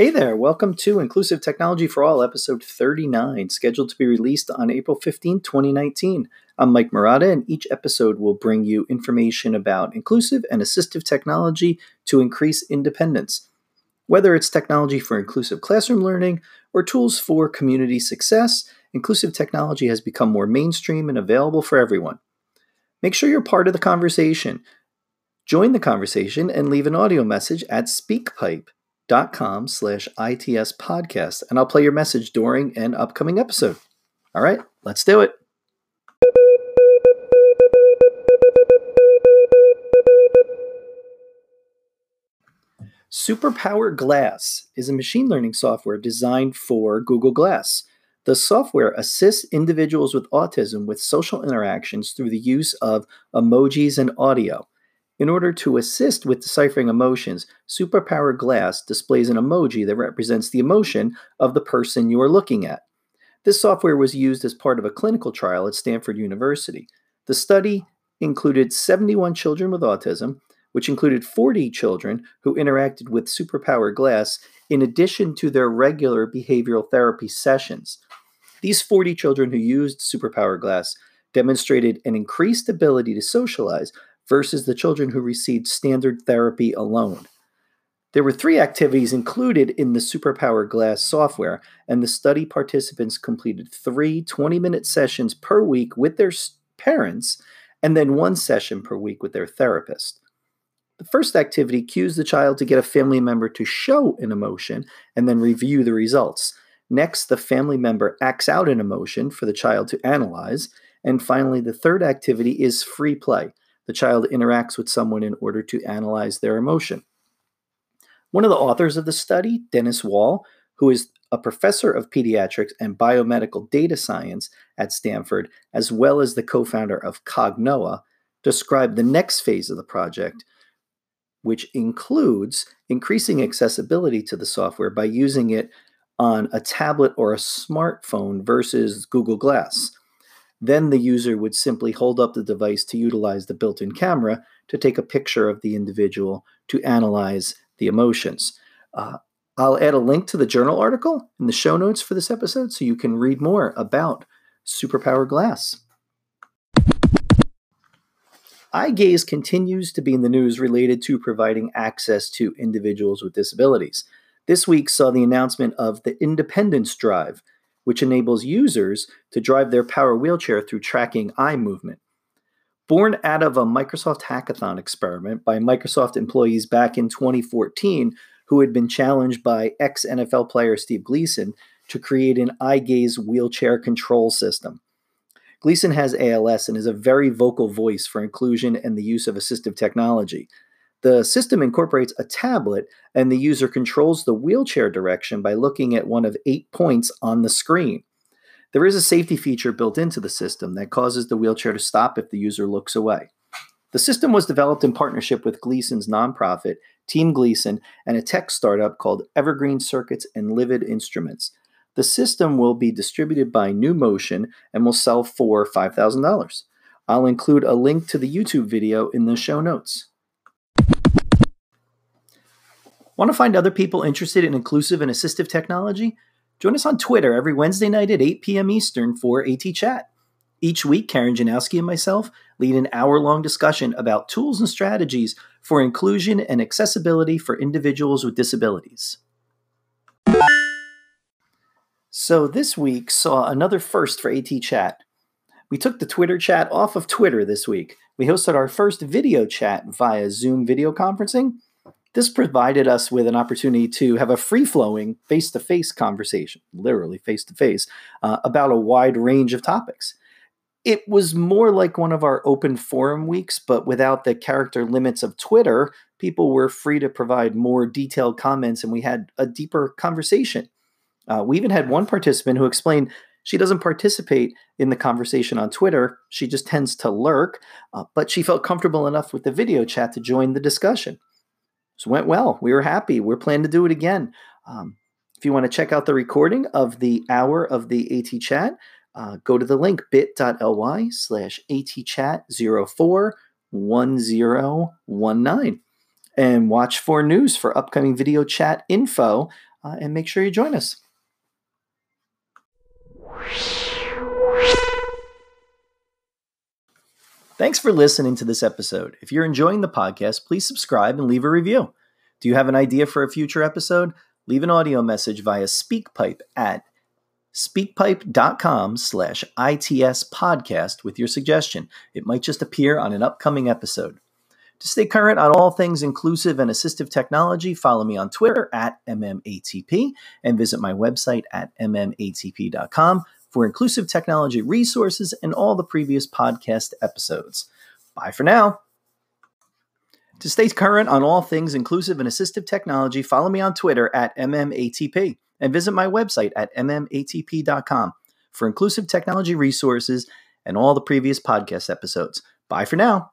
Hey there, welcome to Inclusive Technology for All, episode 39, scheduled to be released on April 15, 2019. I'm Mike Marotta, and each episode will bring you information about inclusive and assistive technology to increase independence. Whether it's technology for inclusive classroom learning or tools for community success, inclusive technology has become more mainstream and available for everyone. Make sure you're part of the conversation. Join the conversation and leave an audio message at SpeakPipe dot com slash ITS podcast, and I'll play your message during an upcoming episode. All right, let's do it. Superpower Glass is a machine learning software designed for Google Glass. The software assists individuals with autism with social interactions through the use of emojis and audio. In order to assist with deciphering emotions, Superpower Glass displays an emoji that represents the emotion of the person you are looking at. This software was used as part of a clinical trial at Stanford University. The study included 71 children with autism, which included 40 children who interacted with Superpower Glass in addition to their regular behavioral therapy sessions. These 40 children who used Superpower Glass demonstrated an increased ability to socialize versus the children who received standard therapy alone. There were three activities included in the Superpower Glass software, and the study participants completed three 20 minute sessions per week with their parents and then one session per week with their therapist. The first activity cues the child to get a family member to show an emotion and then review the results. Next, the family member acts out an emotion for the child to analyze. And finally, the third activity is free play. The child interacts with someone in order to analyze their emotion. One of the authors of the study, Dennis Wall, who is a professor of pediatrics and biomedical data science at Stanford, as well as the co founder of Cognoa, described the next phase of the project, which includes increasing accessibility to the software by using it on a tablet or a smartphone versus Google Glass. Then the user would simply hold up the device to utilize the built in camera to take a picture of the individual to analyze the emotions. Uh, I'll add a link to the journal article in the show notes for this episode so you can read more about Superpower Glass. Eye gaze continues to be in the news related to providing access to individuals with disabilities. This week saw the announcement of the Independence Drive, which enables users to drive their power wheelchair through tracking eye movement. Born out of a Microsoft hackathon experiment by Microsoft employees back in 2014, who had been challenged by ex NFL player Steve Gleason to create an eye gaze wheelchair control system. Gleason has ALS and is a very vocal voice for inclusion and the use of assistive technology. The system incorporates a tablet, and the user controls the wheelchair direction by looking at one of eight points on the screen. There is a safety feature built into the system that causes the wheelchair to stop if the user looks away. The system was developed in partnership with Gleason's nonprofit, Team Gleason, and a tech startup called Evergreen Circuits and Livid Instruments. The system will be distributed by Numotion and will sell for $5,000. I'll include a link to the YouTube video in the show notes. Want to find other people interested in inclusive and assistive technology? Join us on Twitter every Wednesday night at 8 p.m. Eastern for AT Chat. Each week, Karen Janowski and myself lead an hour long discussion about tools and strategies for inclusion and accessibility for individuals with disabilities. So, this week saw another first for AT Chat. We took the Twitter chat off of Twitter this week. We hosted our first video chat via Zoom video conferencing this provided us with an opportunity to have a free flowing, face to face conversation, literally face to face, about a wide range of topics. It was more like one of our open forum weeks, but without the character limits of Twitter, people were free to provide more detailed comments and we had a deeper conversation. Uh, we even had one participant who explained she doesn't participate in the conversation on Twitter. She just tends to lurk, uh, but she felt comfortable enough with the video chat to join the discussion. So went well. We were happy. We're planning to do it again. Um, if you want to check out the recording of the hour of the AT chat, uh, go to the link bit.ly slash atchat041019 and watch for news for upcoming video chat info uh, and make sure you join us. Thanks for listening to this episode. If you're enjoying the podcast, please subscribe and leave a review. Do you have an idea for a future episode? Leave an audio message via SpeakPipe at speakpipe.com slash ITS podcast with your suggestion. It might just appear on an upcoming episode. To stay current on all things inclusive and assistive technology, follow me on Twitter at MMATP and visit my website at MMATP.com for inclusive technology resources and all the previous podcast episodes. Bye for now. To stay current on all things inclusive and assistive technology, follow me on Twitter at MMATP and visit my website at MMATP.com for inclusive technology resources and all the previous podcast episodes. Bye for now.